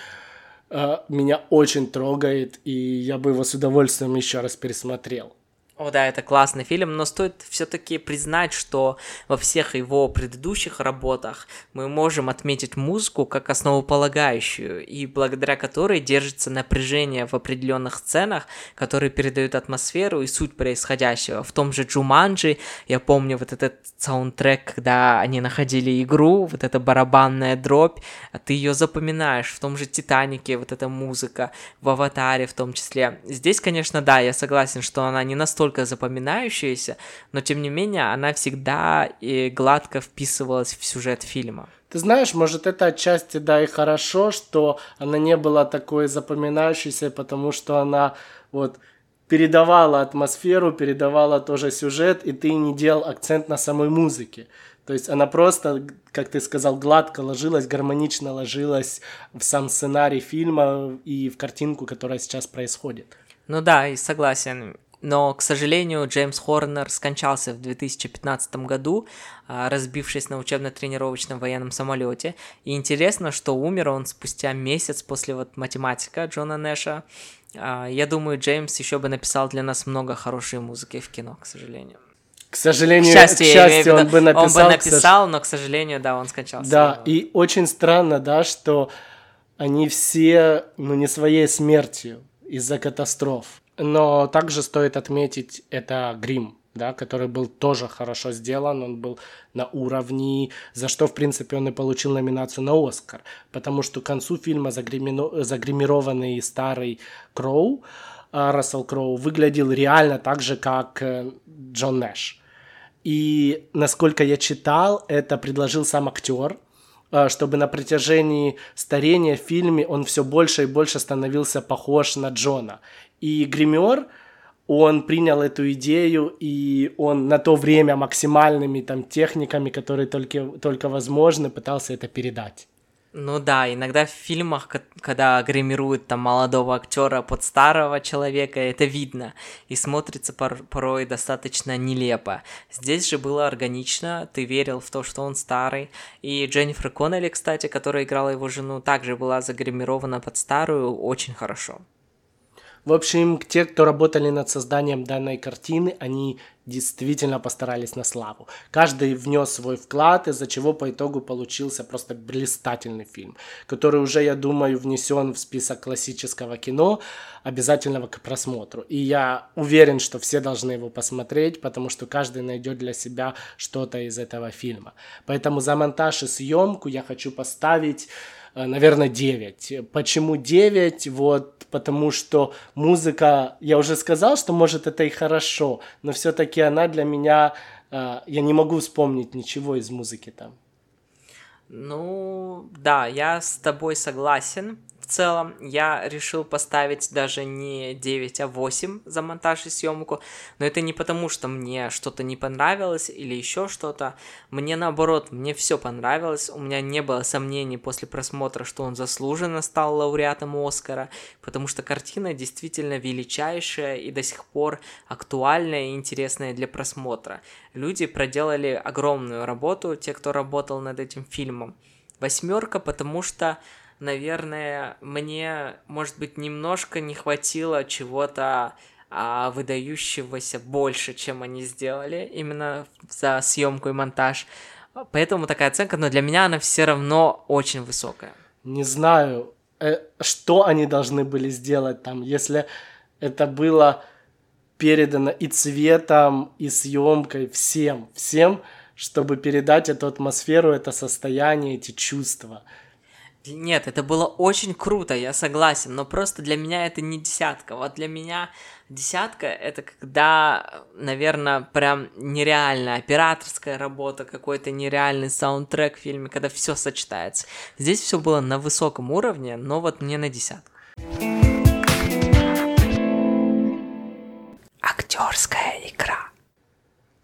э, меня очень трогает, и я бы его с удовольствием еще раз пересмотрел. О, да, это классный фильм, но стоит все-таки признать, что во всех его предыдущих работах мы можем отметить музыку как основополагающую, и благодаря которой держится напряжение в определенных сценах, которые передают атмосферу и суть происходящего. В том же Джуманджи, я помню вот этот саундтрек, когда они находили игру, вот эта барабанная дробь, а ты ее запоминаешь. В том же Титанике вот эта музыка, в Аватаре в том числе. Здесь, конечно, да, я согласен, что она не настолько настолько запоминающаяся, но тем не менее она всегда и гладко вписывалась в сюжет фильма. Ты знаешь, может это отчасти да и хорошо, что она не была такой запоминающейся, потому что она вот передавала атмосферу, передавала тоже сюжет, и ты не делал акцент на самой музыке. То есть она просто, как ты сказал, гладко ложилась, гармонично ложилась в сам сценарий фильма и в картинку, которая сейчас происходит. Ну да, и согласен но, к сожалению, Джеймс Хорнер скончался в 2015 году, а, разбившись на учебно-тренировочном военном самолете. И интересно, что умер он спустя месяц после вот математика Джона Нэша. А, я думаю, Джеймс еще бы написал для нас много хорошей музыки в кино, к сожалению. К сожалению, к счастью, к счастью он бы написал. Он бы написал, но, к сожалению, да, он скончался. Да, и очень странно, да, что они все, ну, не своей смертью из-за катастроф. Но также стоит отметить, это грим, да, который был тоже хорошо сделан, он был на уровне, за что, в принципе, он и получил номинацию на Оскар, потому что к концу фильма загримино... загримированный старый Кроу, а, Рассел Кроу, выглядел реально так же, как э, Джон Нэш. И, насколько я читал, это предложил сам актер, а, чтобы на протяжении старения в фильме он все больше и больше становился похож на Джона. И гример, он принял эту идею, и он на то время максимальными там техниками, которые только, только возможны, пытался это передать. Ну да, иногда в фильмах, когда гримируют там молодого актера под старого человека, это видно и смотрится пор- порой достаточно нелепо. Здесь же было органично, ты верил в то, что он старый. И Дженнифер Коннелли, кстати, которая играла его жену, также была загримирована под старую очень хорошо. В общем, те, кто работали над созданием данной картины, они действительно постарались на славу. Каждый внес свой вклад, из-за чего по итогу получился просто блистательный фильм, который уже, я думаю, внесен в список классического кино, обязательного к просмотру. И я уверен, что все должны его посмотреть, потому что каждый найдет для себя что-то из этого фильма. Поэтому за монтаж и съемку я хочу поставить наверное, 9. Почему 9? Вот потому что музыка, я уже сказал, что может это и хорошо, но все-таки она для меня, э, я не могу вспомнить ничего из музыки там. Ну, да, я с тобой согласен целом я решил поставить даже не 9, а 8 за монтаж и съемку. Но это не потому, что мне что-то не понравилось или еще что-то. Мне наоборот, мне все понравилось. У меня не было сомнений после просмотра, что он заслуженно стал лауреатом Оскара, потому что картина действительно величайшая и до сих пор актуальная и интересная для просмотра. Люди проделали огромную работу, те, кто работал над этим фильмом. Восьмерка, потому что наверное, мне, может быть, немножко не хватило чего-то а, выдающегося больше, чем они сделали именно за съемку и монтаж. Поэтому такая оценка, но для меня она все равно очень высокая. Не знаю, э, что они должны были сделать там, если это было передано и цветом, и съемкой, всем, всем, чтобы передать эту атмосферу, это состояние, эти чувства. Нет, это было очень круто, я согласен, но просто для меня это не десятка. Вот для меня десятка это когда, наверное, прям нереальная операторская работа, какой-то нереальный саундтрек в фильме, когда все сочетается. Здесь все было на высоком уровне, но вот мне на десятку. Игра.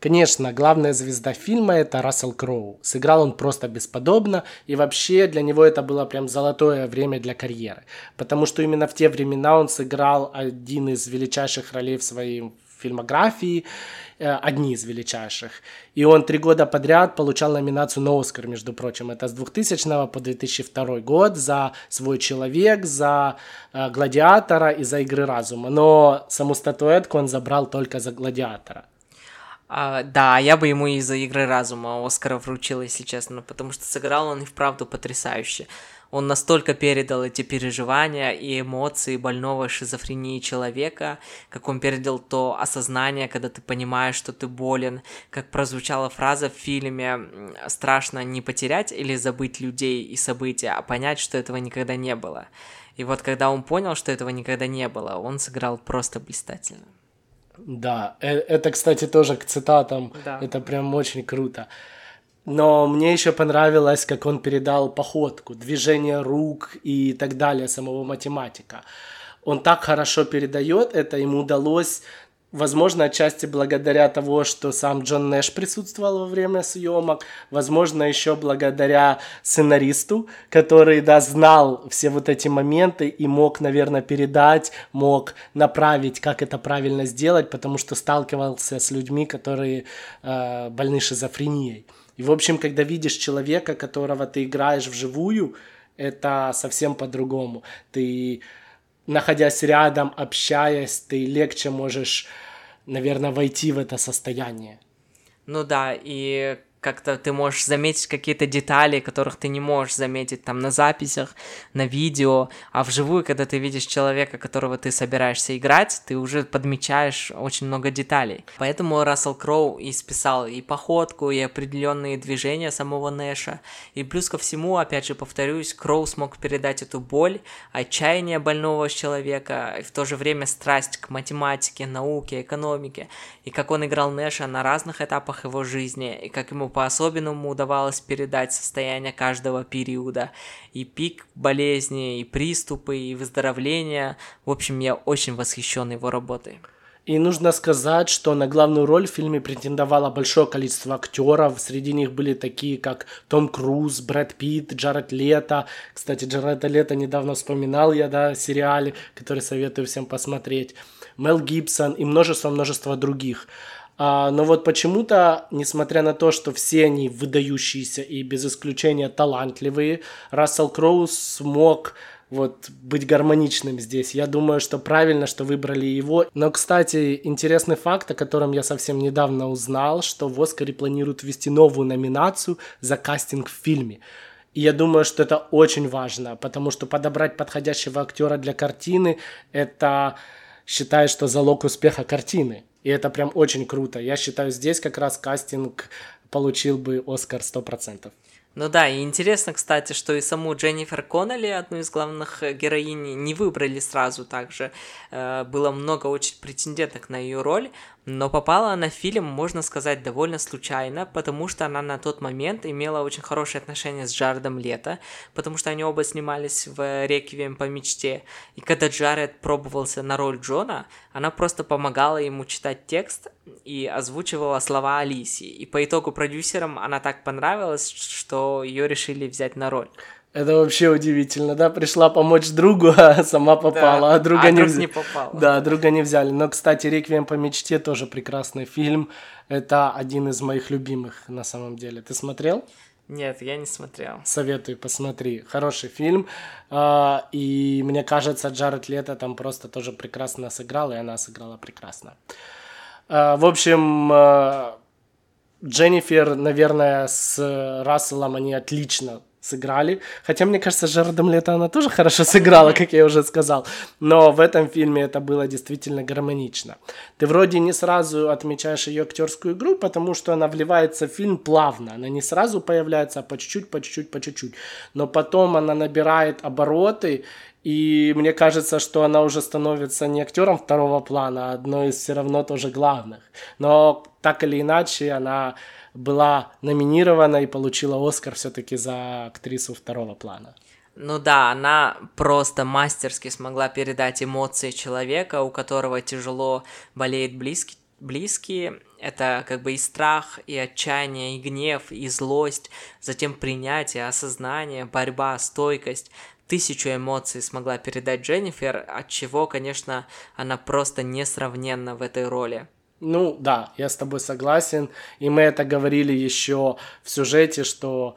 Конечно, главная звезда фильма это Рассел Кроу. Сыграл он просто бесподобно, и вообще для него это было прям золотое время для карьеры. Потому что именно в те времена он сыграл один из величайших ролей в своей фильмографии, э, одни из величайших. И он три года подряд получал номинацию на Оскар, между прочим. Это с 2000 по 2002 год за «Свой человек», за э, «Гладиатора» и за «Игры разума». Но саму статуэтку он забрал только за «Гладиатора». А, да, я бы ему из-за игры разума Оскара вручил, если честно, потому что сыграл он и вправду потрясающе. Он настолько передал эти переживания и эмоции больного шизофрении человека, как он передал то осознание, когда ты понимаешь, что ты болен, как прозвучала фраза в фильме «Страшно не потерять или забыть людей и события, а понять, что этого никогда не было». И вот когда он понял, что этого никогда не было, он сыграл просто блистательно. Да, э, это, кстати, тоже к цитатам. Да. Это прям очень круто. Но мне еще понравилось, как он передал походку, движение рук и так далее самого математика. Он так хорошо передает это, ему удалось Возможно, отчасти благодаря того, что сам Джон Нэш присутствовал во время съемок, возможно, еще благодаря сценаристу, который, да, знал все вот эти моменты и мог, наверное, передать, мог направить, как это правильно сделать, потому что сталкивался с людьми, которые э, больны шизофренией. И, в общем, когда видишь человека, которого ты играешь вживую, это совсем по-другому. Ты, находясь рядом, общаясь, ты легче можешь наверное, войти в это состояние. Ну да, и как-то ты можешь заметить какие-то детали, которых ты не можешь заметить там на записях, на видео, а вживую, когда ты видишь человека, которого ты собираешься играть, ты уже подмечаешь очень много деталей. Поэтому Рассел Кроу и списал и походку, и определенные движения самого Нэша. И плюс ко всему, опять же повторюсь, Кроу смог передать эту боль, отчаяние больного человека, и в то же время страсть к математике, науке, экономике. И как он играл Нэша на разных этапах его жизни, и как ему по-особенному удавалось передать состояние каждого периода. И пик болезни, и приступы, и выздоровления. В общем, я очень восхищен его работой. И нужно сказать, что на главную роль в фильме претендовало большое количество актеров. Среди них были такие, как Том Круз, Брэд Питт, Джаред Лето. Кстати, Джареда Лето недавно вспоминал я, да, сериале, который советую всем посмотреть. Мел Гибсон и множество-множество других. А, но вот почему-то, несмотря на то, что все они выдающиеся и без исключения талантливые, Рассел Кроу смог вот быть гармоничным здесь. Я думаю, что правильно, что выбрали его. Но, кстати, интересный факт, о котором я совсем недавно узнал, что в Оскаре планируют ввести новую номинацию за кастинг в фильме. И я думаю, что это очень важно, потому что подобрать подходящего актера для картины, это считаю, что залог успеха картины. И это прям очень круто. Я считаю, здесь как раз кастинг получил бы Оскар 100%. Ну да, и интересно, кстати, что и саму Дженнифер Коннелли, одну из главных героинь, не выбрали сразу также. Э, было много очень претенденток на ее роль, но попала она в фильм, можно сказать, довольно случайно, потому что она на тот момент имела очень хорошие отношения с Джаредом Лето, потому что они оба снимались в «Реквием по мечте». И когда Джаред пробовался на роль Джона, она просто помогала ему читать текст и озвучивала слова Алисии. И по итогу продюсерам она так понравилась, что ее решили взять на роль. Это вообще удивительно, да? Пришла помочь другу, а сама попала, да, а друга а не взяли. не попала. Да, друга не взяли. Но, кстати, «Реквием по мечте» тоже прекрасный фильм. Это один из моих любимых на самом деле. Ты смотрел? Нет, я не смотрел. Советую, посмотри. Хороший фильм. А, и мне кажется, Джаред Лето там просто тоже прекрасно сыграл, и она сыграла прекрасно. А, в общем, Дженнифер, наверное, с Расселом они отлично сыграли. Хотя, мне кажется, Жерардом Лето она тоже хорошо сыграла, как я уже сказал. Но в этом фильме это было действительно гармонично. Ты вроде не сразу отмечаешь ее актерскую игру, потому что она вливается в фильм плавно. Она не сразу появляется, а по чуть-чуть, по чуть-чуть, по чуть-чуть. Но потом она набирает обороты, и мне кажется, что она уже становится не актером второго плана, а одной из все равно тоже главных. Но так или иначе, она была номинирована и получила Оскар все-таки за актрису второго плана. Ну да, она просто мастерски смогла передать эмоции человека, у которого тяжело болеет близкий близкие, это как бы и страх, и отчаяние, и гнев, и злость, затем принятие, осознание, борьба, стойкость. Тысячу эмоций смогла передать Дженнифер, от чего, конечно, она просто несравненна в этой роли. Ну да, я с тобой согласен. И мы это говорили еще в сюжете, что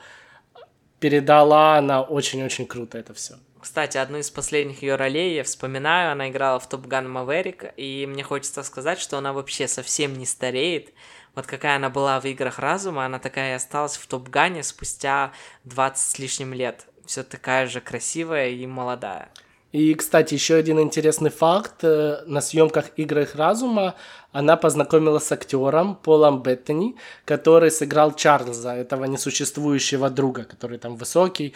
передала она очень-очень круто это все. Кстати, одну из последних ее ролей я вспоминаю, она играла в Топ Ган Маверик, и мне хочется сказать, что она вообще совсем не стареет. Вот какая она была в играх разума, она такая и осталась в Топ Гане спустя 20 с лишним лет. Все такая же красивая и молодая. И, кстати, еще один интересный факт. Э, на съемках «Игры разума» она познакомилась с актером Полом Беттани, который сыграл Чарльза, этого несуществующего друга, который там высокий.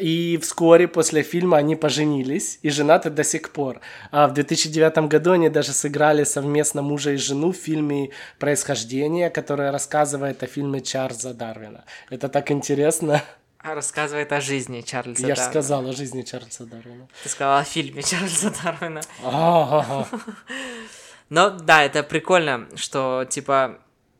И вскоре после фильма они поженились и женаты до сих пор. А в 2009 году они даже сыграли совместно мужа и жену в фильме «Происхождение», которое рассказывает о фильме Чарльза Дарвина. Это так интересно. Рассказывает о жизни Чарльза Я же сказал о жизни Чарльза Дарвина. Ты сказал о фильме Чарльза Дарвина. Но да, это прикольно, что типа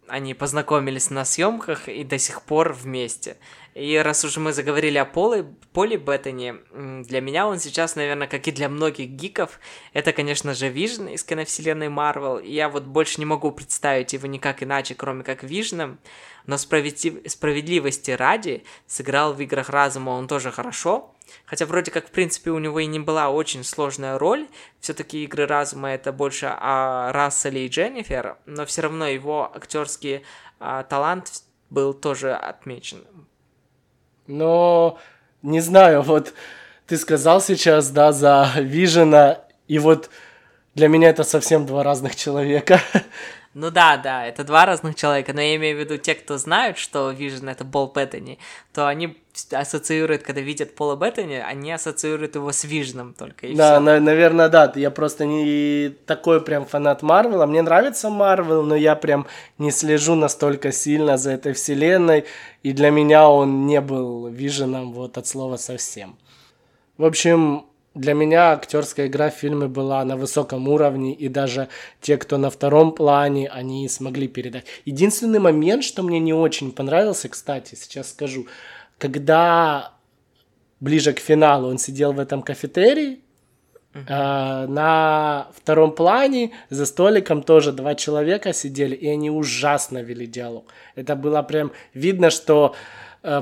они познакомились на съемках и до сих пор вместе. И раз уже мы заговорили о Поле, Поле Беттани, для меня он сейчас, наверное, как и для многих гиков, это, конечно же, Вижн из киновселенной Марвел. И я вот больше не могу представить его никак иначе, кроме как Вижном. Но справедлив... справедливости ради сыграл в играх разума он тоже хорошо. Хотя вроде как, в принципе, у него и не была очень сложная роль. Все-таки игры разума это больше о Расселе и Дженнифер, но все равно его актерский а, талант был тоже отмечен. Но не знаю, вот ты сказал сейчас, да, за Вижена, и вот для меня это совсем два разных человека. Ну да, да, это два разных человека, но я имею в виду те, кто знают, что Vision это Пол Беттани, то они ассоциируют, когда видят Пола Беттани, они ассоциируют его с Вижном только. Да, на, наверное, да. Я просто не такой прям фанат Марвела. Мне нравится Марвел, но я прям не слежу настолько сильно за этой вселенной. И для меня он не был Виженом вот от слова совсем. В общем, для меня актерская игра в фильме была на высоком уровне, и даже те, кто на втором плане, они смогли передать. Единственный момент, что мне не очень понравился, кстати, сейчас скажу, когда ближе к финалу он сидел в этом кафетерии, Uh-huh. на втором плане за столиком тоже два человека сидели, и они ужасно вели диалог. Это было прям видно, что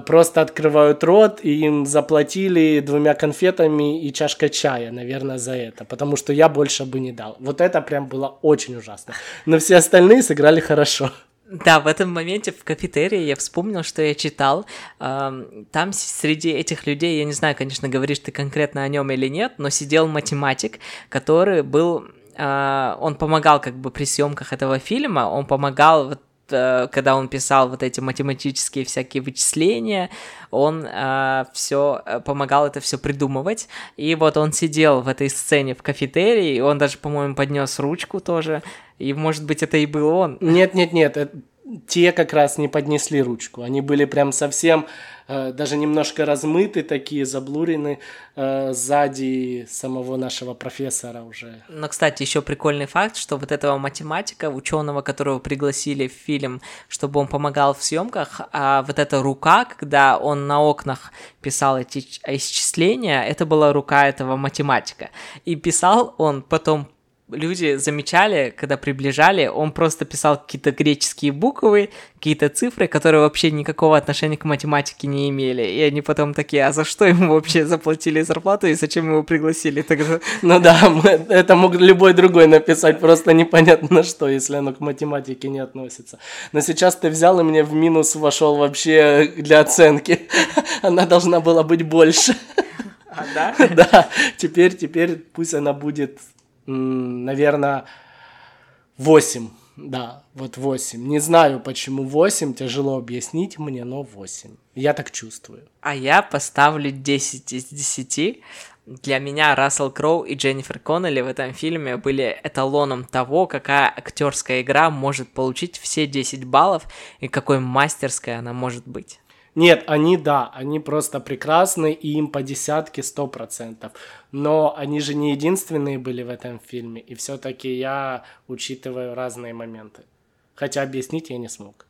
просто открывают рот, и им заплатили двумя конфетами и чашкой чая, наверное, за это, потому что я больше бы не дал. Вот это прям было очень ужасно. Но все остальные сыграли хорошо. Да, в этом моменте в кафетерии я вспомнил, что я читал. Там среди этих людей, я не знаю, конечно, говоришь ты конкретно о нем или нет, но сидел математик, который был а, он помогал как бы при съемках этого фильма, он помогал вот Э, когда он писал вот эти математические всякие вычисления, он э, все э, помогал это все придумывать. И вот он сидел в этой сцене в кафетерии, и он даже, по-моему, поднес ручку тоже. И, может быть, это и был он. Нет, нет, нет, те как раз не поднесли ручку. Они были прям совсем э, даже немножко размыты, такие заблурены э, сзади самого нашего профессора уже. Но, кстати, еще прикольный факт, что вот этого математика, ученого, которого пригласили в фильм, чтобы он помогал в съемках, а вот эта рука, когда он на окнах писал эти исчисления, это была рука этого математика. И писал он потом люди замечали, когда приближали, он просто писал какие-то греческие буквы, какие-то цифры, которые вообще никакого отношения к математике не имели. И они потом такие, а за что ему вообще заплатили зарплату и зачем его пригласили тогда? Ну да, это мог любой другой написать, просто непонятно что, если оно к математике не относится. Но сейчас ты взял и мне в минус вошел вообще для оценки. Она должна была быть больше. А, да? Да, теперь, теперь пусть она будет наверное, 8. Да, вот 8. Не знаю, почему 8, тяжело объяснить мне, но 8. Я так чувствую. А я поставлю 10 из 10. Для меня Рассел Кроу и Дженнифер Коннелли в этом фильме были эталоном того, какая актерская игра может получить все 10 баллов и какой мастерской она может быть. Нет, они, да, они просто прекрасны, и им по десятке сто процентов. Но они же не единственные были в этом фильме, и все-таки я учитываю разные моменты. Хотя объяснить я не смог.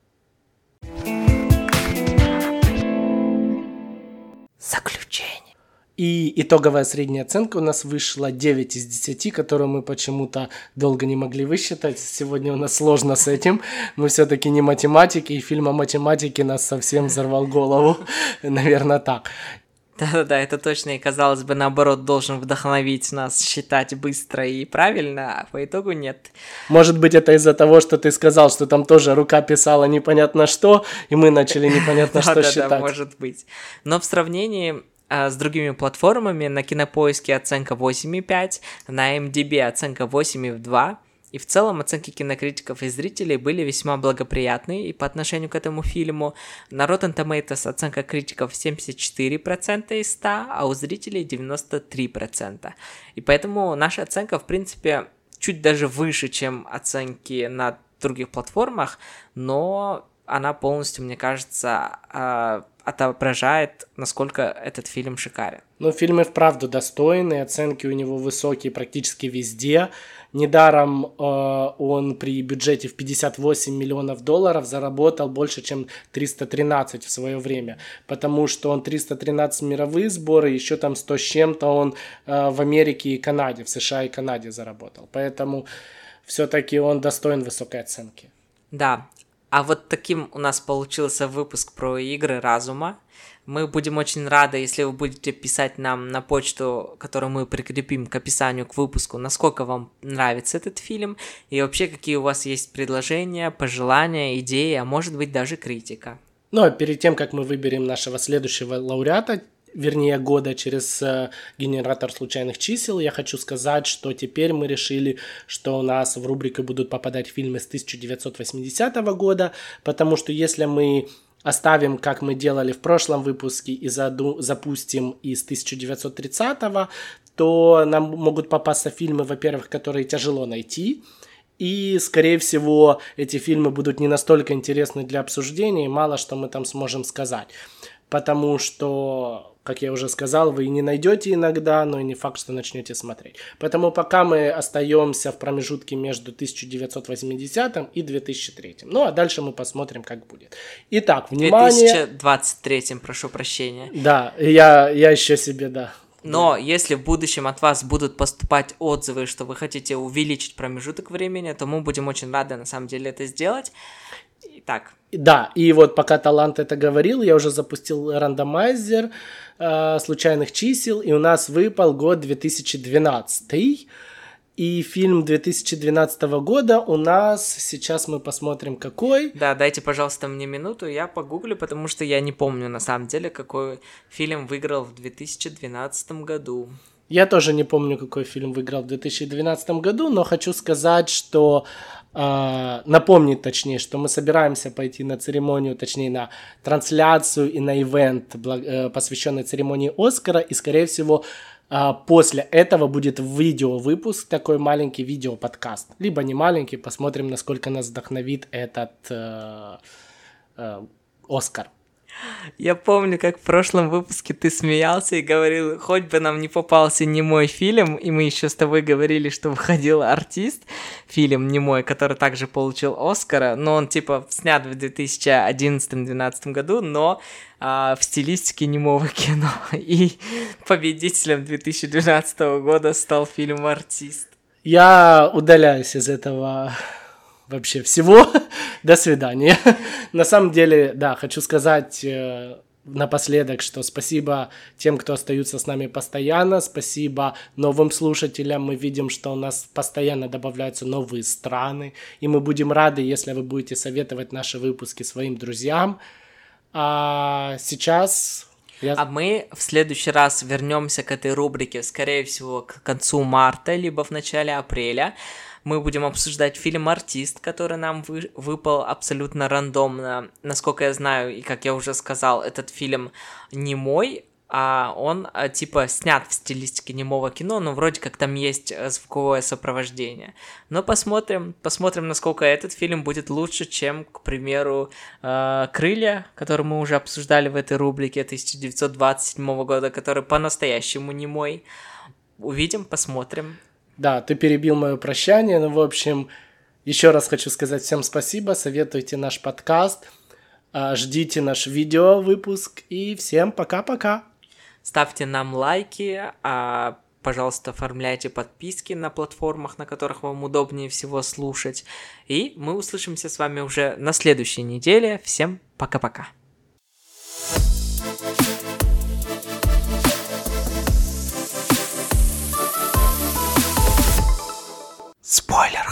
Заключение. И итоговая средняя оценка у нас вышла 9 из 10, которую мы почему-то долго не могли высчитать. Сегодня у нас сложно с этим. Мы все-таки не математики, и фильм о математике нас совсем взорвал голову. Наверное, так. Да-да-да, это точно, и казалось бы, наоборот, должен вдохновить нас считать быстро и правильно, а по итогу нет. Может быть, это из-за того, что ты сказал, что там тоже рука писала непонятно что, и мы начали непонятно что считать. Да-да-да, может быть. Но в сравнении с другими платформами на Кинопоиске оценка 8,5, на MDB оценка 8,2, и в целом оценки кинокритиков и зрителей были весьма благоприятные и по отношению к этому фильму. На Rotten Tomatoes оценка критиков 74% из 100, а у зрителей 93%. И поэтому наша оценка, в принципе, чуть даже выше, чем оценки на других платформах, но она полностью, мне кажется, а, отображает, насколько этот фильм шикарен. Ну, фильм и вправду достойный, оценки у него высокие практически везде. Недаром э, он при бюджете в 58 миллионов долларов заработал больше, чем 313 в свое время, потому что он 313 мировые сборы, еще там 100 с чем-то он э, в Америке и Канаде, в США и Канаде заработал. Поэтому все-таки он достоин высокой оценки. Да, а вот таким у нас получился выпуск про игры разума. Мы будем очень рады, если вы будете писать нам на почту, которую мы прикрепим к описанию к выпуску, насколько вам нравится этот фильм, и вообще какие у вас есть предложения, пожелания, идеи, а может быть даже критика. Ну а перед тем, как мы выберем нашего следующего лауреата, вернее года через э, генератор случайных чисел, я хочу сказать, что теперь мы решили, что у нас в рубрике будут попадать фильмы с 1980 года, потому что если мы оставим, как мы делали в прошлом выпуске, и заду, запустим из 1930 то нам могут попасться фильмы, во-первых, которые тяжело найти, и, скорее всего, эти фильмы будут не настолько интересны для обсуждения, и мало что мы там сможем сказать. Потому что как я уже сказал, вы не найдете иногда, но и не факт, что начнете смотреть. Поэтому пока мы остаемся в промежутке между 1980 и 2003. Ну а дальше мы посмотрим, как будет. Итак, внимание. 2023, прошу прощения. Да, я, я еще себе, да. Но если в будущем от вас будут поступать отзывы, что вы хотите увеличить промежуток времени, то мы будем очень рады на самом деле это сделать. Итак. Да, и вот пока Талант это говорил, я уже запустил рандомайзер э, случайных чисел, и у нас выпал год 2012. И фильм 2012 года у нас, сейчас мы посмотрим какой. Да, дайте, пожалуйста, мне минуту, я погуглю, потому что я не помню на самом деле, какой фильм выиграл в 2012 году. Я тоже не помню, какой фильм выиграл в 2012 году, но хочу сказать, что напомнить точнее, что мы собираемся пойти на церемонию, точнее на трансляцию и на ивент, э, посвященный церемонии Оскара, и скорее всего э, после этого будет видео выпуск, такой маленький видео подкаст, либо не маленький, посмотрим, насколько нас вдохновит этот э, э, Оскар. Я помню, как в прошлом выпуске ты смеялся и говорил, хоть бы нам не попался не мой фильм, и мы еще с тобой говорили, что выходил артист, фильм не мой, который также получил Оскара, но он типа снят в 2011-2012 году, но а, в стилистике немого кино. И победителем 2012 года стал фильм «Артист». Я удаляюсь из этого вообще всего. До свидания. На самом деле, да, хочу сказать э, напоследок, что спасибо тем, кто остаются с нами постоянно, спасибо новым слушателям, мы видим, что у нас постоянно добавляются новые страны, и мы будем рады, если вы будете советовать наши выпуски своим друзьям. А сейчас я... А мы в следующий раз вернемся к этой рубрике, скорее всего, к концу марта, либо в начале апреля мы будем обсуждать фильм «Артист», который нам вы, выпал абсолютно рандомно. Насколько я знаю, и как я уже сказал, этот фильм не мой, а он а, типа снят в стилистике немого кино, но вроде как там есть э, звуковое сопровождение. Но посмотрим, посмотрим, насколько этот фильм будет лучше, чем, к примеру, э, «Крылья», который мы уже обсуждали в этой рубрике 1927 года, который по-настоящему не мой. Увидим, посмотрим. Да, ты перебил мое прощание. Ну, в общем, еще раз хочу сказать всем спасибо. Советуйте наш подкаст. А, ждите наш видео выпуск. И всем пока-пока. Ставьте нам лайки, а пожалуйста, оформляйте подписки на платформах, на которых вам удобнее всего слушать. И мы услышимся с вами уже на следующей неделе. Всем пока-пока. Спойлер Хаб.